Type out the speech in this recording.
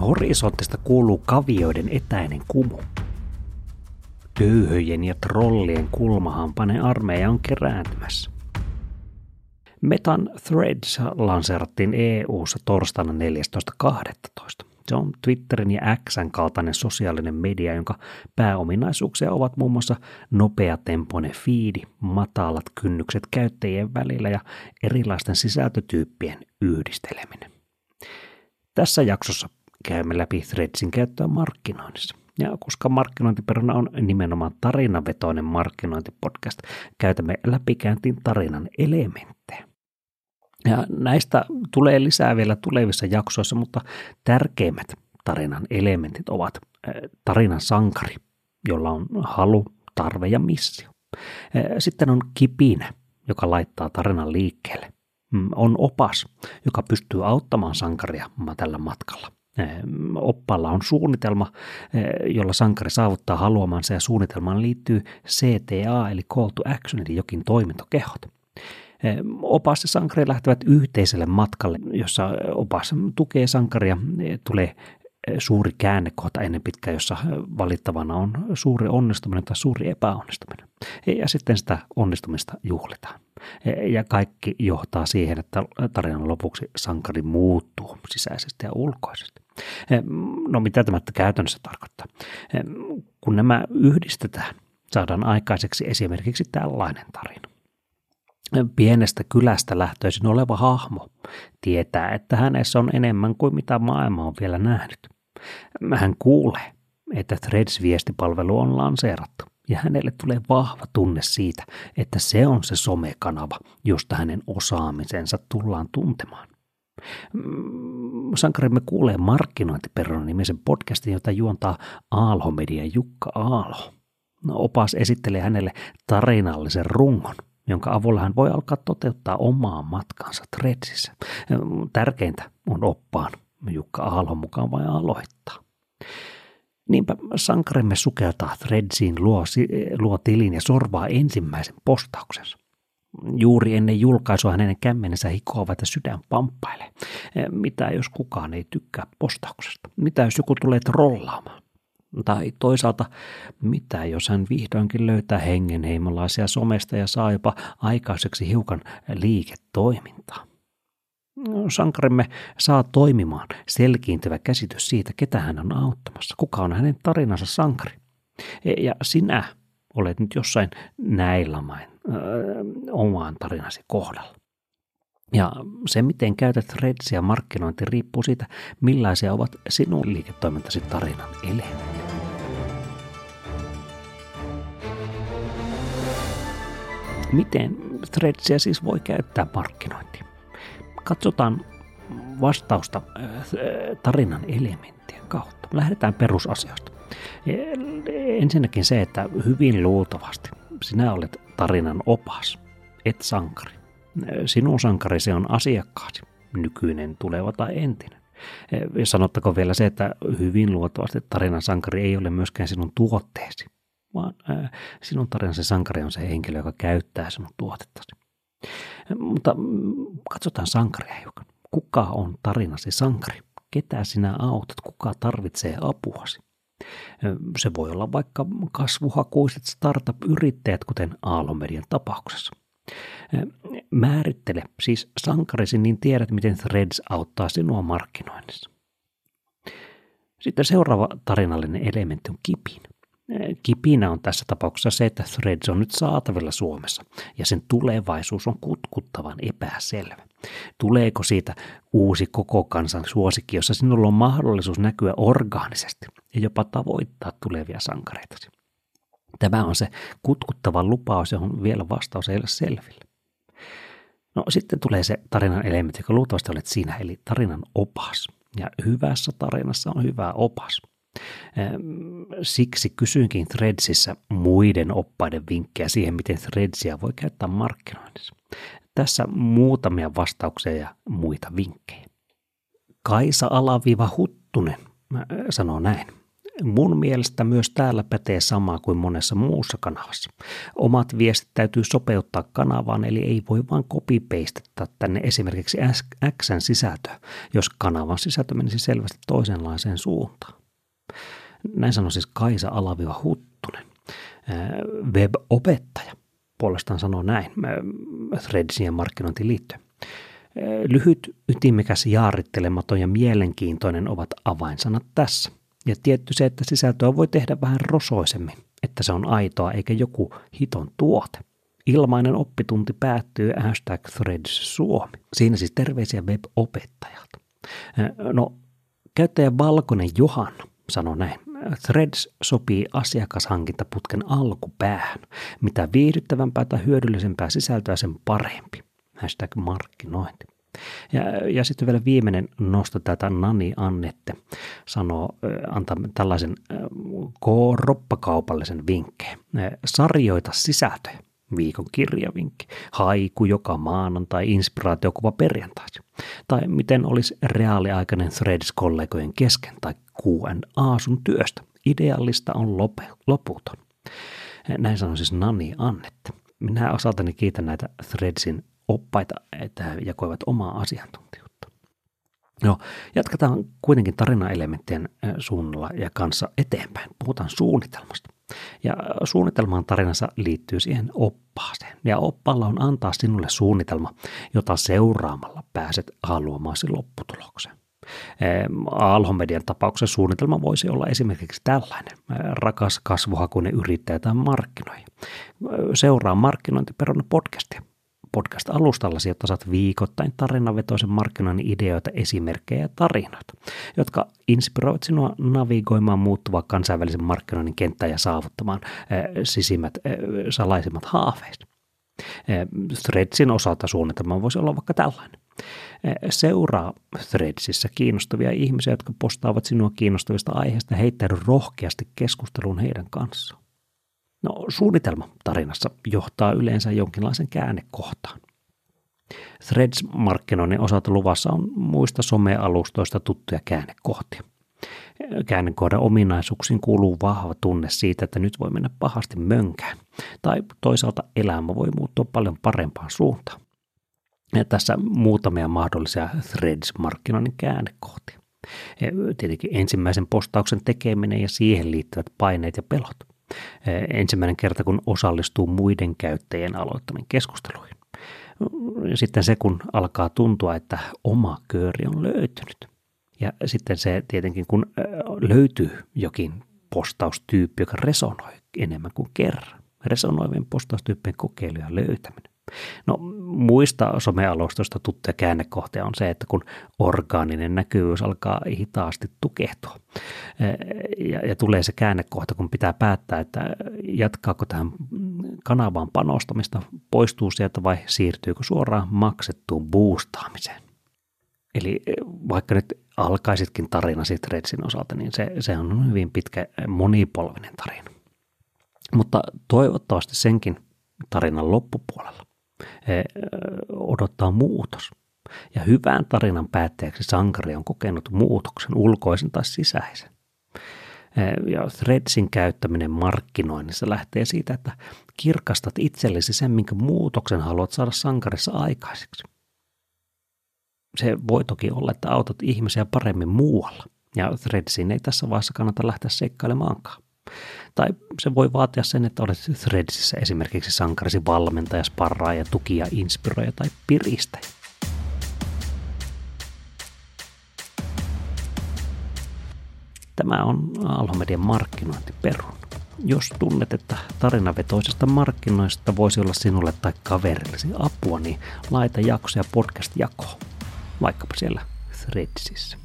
Horisontista kuuluu kavioiden etäinen kumu. Töyhöjen ja trollien kulmahampainen armeija on kerääntymässä. Metan Threads lanseerattiin EU-ssa torstaina 14.12. Se on Twitterin ja Xn kaltainen sosiaalinen media, jonka pääominaisuuksia ovat muun muassa nopeatempoinen fiidi, matalat kynnykset käyttäjien välillä ja erilaisten sisältötyyppien yhdisteleminen. Tässä jaksossa käymme läpi Threadsin käyttöä markkinoinnissa. Ja koska markkinointiperuna on nimenomaan tarinavetoinen markkinointipodcast, käytämme läpikäyntiin tarinan elementtejä. Ja näistä tulee lisää vielä tulevissa jaksoissa, mutta tärkeimmät tarinan elementit ovat tarinan sankari, jolla on halu, tarve ja missio. Sitten on kipinä, joka laittaa tarinan liikkeelle. Mm, on opas, joka pystyy auttamaan sankaria tällä matkalla. Oppaalla on suunnitelma, jolla sankari saavuttaa haluamansa ja suunnitelmaan liittyy CTA eli Call to Action eli jokin toimintokehot. Opas ja sankari lähtevät yhteiselle matkalle, jossa opas tukee sankaria, tulee suuri käännekohta ennen pitkää, jossa valittavana on suuri onnistuminen tai suuri epäonnistuminen. Ja sitten sitä onnistumista juhlitaan. Ja kaikki johtaa siihen, että tarinan lopuksi sankari muuttuu sisäisesti ja ulkoisesti. No mitä tämä käytännössä tarkoittaa? Kun nämä yhdistetään, saadaan aikaiseksi esimerkiksi tällainen tarina. Pienestä kylästä lähtöisin oleva hahmo tietää, että hänessä on enemmän kuin mitä maailma on vielä nähnyt. Hän kuulee, että Threads-viestipalvelu on lanseerattu ja hänelle tulee vahva tunne siitä, että se on se somekanava, josta hänen osaamisensa tullaan tuntemaan. Mm, sankarimme kuulee markkinointiperron nimisen podcastin, jota juontaa Aalho Media Jukka Aalho. No, opas esittelee hänelle tarinallisen rungon – jonka avulla hän voi alkaa toteuttaa omaa matkansa Threadsissä. Tärkeintä on oppaan Jukka Aallon mukaan vai aloittaa. Niinpä sankarimme sukeltaa Threadsiin, luo, luo tilin ja sorvaa ensimmäisen postauksensa. Juuri ennen julkaisua hänen kämmenensä hikoavat ja sydän pamppailee. Mitä jos kukaan ei tykkää postauksesta? Mitä jos joku tulee trollaamaan? Tai toisaalta, mitä jos hän vihdoinkin löytää hengenheimolaisia somesta ja saa jopa aikaiseksi hiukan liiketoimintaa? No, sankarimme saa toimimaan selkiintyvä käsitys siitä, ketä hän on auttamassa, kuka on hänen tarinansa sankari. E, ja sinä olet nyt jossain näillä main omaan tarinasi kohdalla. Ja se, miten käytät Threadsia markkinointi, riippuu siitä, millaisia ovat sinun liiketoimintasi tarinan elementit. Miten Threadsia siis voi käyttää markkinointiin? Katsotaan vastausta äh, tarinan elementtien kautta. Lähdetään perusasioista. Ensinnäkin se, että hyvin luultavasti sinä olet tarinan opas, et sankari. Sinun sankarisi on asiakkaasi, nykyinen, tuleva tai entinen. Ja sanottako vielä se, että hyvin luultavasti tarinan sankari ei ole myöskään sinun tuotteesi, vaan ää, sinun tarinasi sankari on se henkilö, joka käyttää sinun tuotettasi. Mutta mm, katsotaan sankaria hiukan. Kuka on tarinasi sankari? Ketä sinä autat? Kuka tarvitsee apuasi? Se voi olla vaikka kasvuhakuiset startup-yrittäjät, kuten Aalomedian tapauksessa. Määrittele siis sankarisi, niin tiedät, miten Threads auttaa sinua markkinoinnissa. Sitten seuraava tarinallinen elementti on kipin. Kipinä on tässä tapauksessa se, että Threads on nyt saatavilla Suomessa ja sen tulevaisuus on kutkuttavan epäselvä. Tuleeko siitä uusi koko kansan suosikki, jossa sinulla on mahdollisuus näkyä orgaanisesti ja jopa tavoittaa tulevia sankareitasi? Tämä on se kutkuttava lupaus, johon vielä vastaus ei ole selvillä. No sitten tulee se tarinan elementti, joka luultavasti olet siinä, eli tarinan opas. Ja hyvässä tarinassa on hyvä opas – Siksi kysyinkin Threadsissä muiden oppaiden vinkkejä siihen, miten Threadsia voi käyttää markkinoinnissa. Tässä muutamia vastauksia ja muita vinkkejä. Kaisa Alaviva Huttunen sanoo näin. Mun mielestä myös täällä pätee sama kuin monessa muussa kanavassa. Omat viestit täytyy sopeuttaa kanavaan, eli ei voi vain copy-pastetta tänne esimerkiksi Xn sisältöä, jos kanavan sisältö menisi selvästi toisenlaiseen suuntaan. Näin sanoi siis Kaisa Alaviva Huttunen, web-opettaja. Puolestaan sanoo näin Threadsien markkinointiin liittyen. Lyhyt, ytimekäs, jaarittelematon ja mielenkiintoinen ovat avainsanat tässä – ja tietty se, että sisältöä voi tehdä vähän rosoisemmin, että se on aitoa eikä joku hiton tuote. Ilmainen oppitunti päättyy hashtag Threads Suomi. Siinä siis terveisiä web-opettajalta. No, käyttäjä Valkoinen Johanna sanoi näin. Threads sopii asiakashankintaputken alkupäähän. Mitä viihdyttävämpää tai hyödyllisempää sisältöä, sen parempi. Hashtag markkinointi. Ja, ja sitten vielä viimeinen nosto tätä Nani Annette sanoo, antaa tällaisen roppakaupallisen vinkkeen. Sarjoita sisältöjä viikon kirjavinkki, haiku joka maanantai, inspiraatiokuva perjantaisin. Tai miten olisi reaaliaikainen Threads-kollegojen kesken tai Q&A sun työstä. Idealista on lope, loputon. Näin sanoi siis Nani Annette. Minä osaltani kiitän näitä Threadsin oppaita, että jakoivat omaa asiantuntijuutta. No, jatketaan kuitenkin tarinaelementtien suunnalla ja kanssa eteenpäin. Puhutaan suunnitelmasta. Ja suunnitelmaan tarinassa liittyy siihen oppaaseen. Ja oppaalla on antaa sinulle suunnitelma, jota seuraamalla pääset haluamaasi lopputulokseen. Alhomedian tapauksessa suunnitelma voisi olla esimerkiksi tällainen. Rakas kasvuhakuinen yrittäjä tai markkinoi. Seuraa markkinointiperuna podcastia podcast-alustallasi, jotta saat viikoittain tarinavetoisen markkinoinnin ideoita, esimerkkejä ja tarinoita, jotka inspiroivat sinua navigoimaan muuttuvaa kansainvälisen markkinoinnin kenttää ja saavuttamaan äh, sisimmät, äh, salaisimmat haaveet. Äh, Threadsin osalta suunnitelma voisi olla vaikka tällainen. Seuraa Threadsissä kiinnostavia ihmisiä, jotka postaavat sinua kiinnostavista aiheista ja heittäydy rohkeasti keskusteluun heidän kanssaan. No suunnitelma tarinassa johtaa yleensä jonkinlaisen käännekohtaan. Threads-markkinoinnin osalta luvassa on muista somealustoista tuttuja käännekohtia. Käännekohdan ominaisuuksiin kuuluu vahva tunne siitä, että nyt voi mennä pahasti mönkään, tai toisaalta elämä voi muuttua paljon parempaan suuntaan. Ja tässä muutamia mahdollisia Threads-markkinoinnin käännekohtia. Tietenkin ensimmäisen postauksen tekeminen ja siihen liittyvät paineet ja pelot – ensimmäinen kerta, kun osallistuu muiden käyttäjien aloittamiin keskusteluihin. Sitten se, kun alkaa tuntua, että oma kööri on löytynyt. Ja sitten se tietenkin, kun löytyy jokin postaustyyppi, joka resonoi enemmän kuin kerran. Resonoivien postaustyyppien kokeilu ja löytäminen. No muista somealustoista tuttuja käännekohtia on se, että kun orgaaninen näkyvyys alkaa hitaasti tukehtua ja, ja tulee se käännekohta, kun pitää päättää, että jatkaako tähän kanavaan panostamista, poistuu sieltä vai siirtyykö suoraan maksettuun boostaamiseen. Eli vaikka nyt alkaisitkin tarinasi Threadsin osalta, niin se, se on hyvin pitkä monipolvinen tarina. Mutta toivottavasti senkin tarinan loppupuolella odottaa muutos. Ja hyvän tarinan päätteeksi sankari on kokenut muutoksen ulkoisen tai sisäisen. Ja Threadsin käyttäminen markkinoinnissa lähtee siitä, että kirkastat itsellesi sen, minkä muutoksen haluat saada sankarissa aikaiseksi. Se voi toki olla, että autat ihmisiä paremmin muualla, ja Threadsin ei tässä vaiheessa kannata lähteä seikkailemaankaan. Tai se voi vaatia sen, että olet Threadsissä esimerkiksi sankarisi valmentaja, sparraaja, tukija, inspiroija tai piristäjä. Tämä on Alhomedian markkinointiperun. Jos tunnet, että tarinavetoisesta markkinoista voisi olla sinulle tai kaverillesi apua, niin laita jakso ja podcast jakoon, vaikkapa siellä Threadsissä.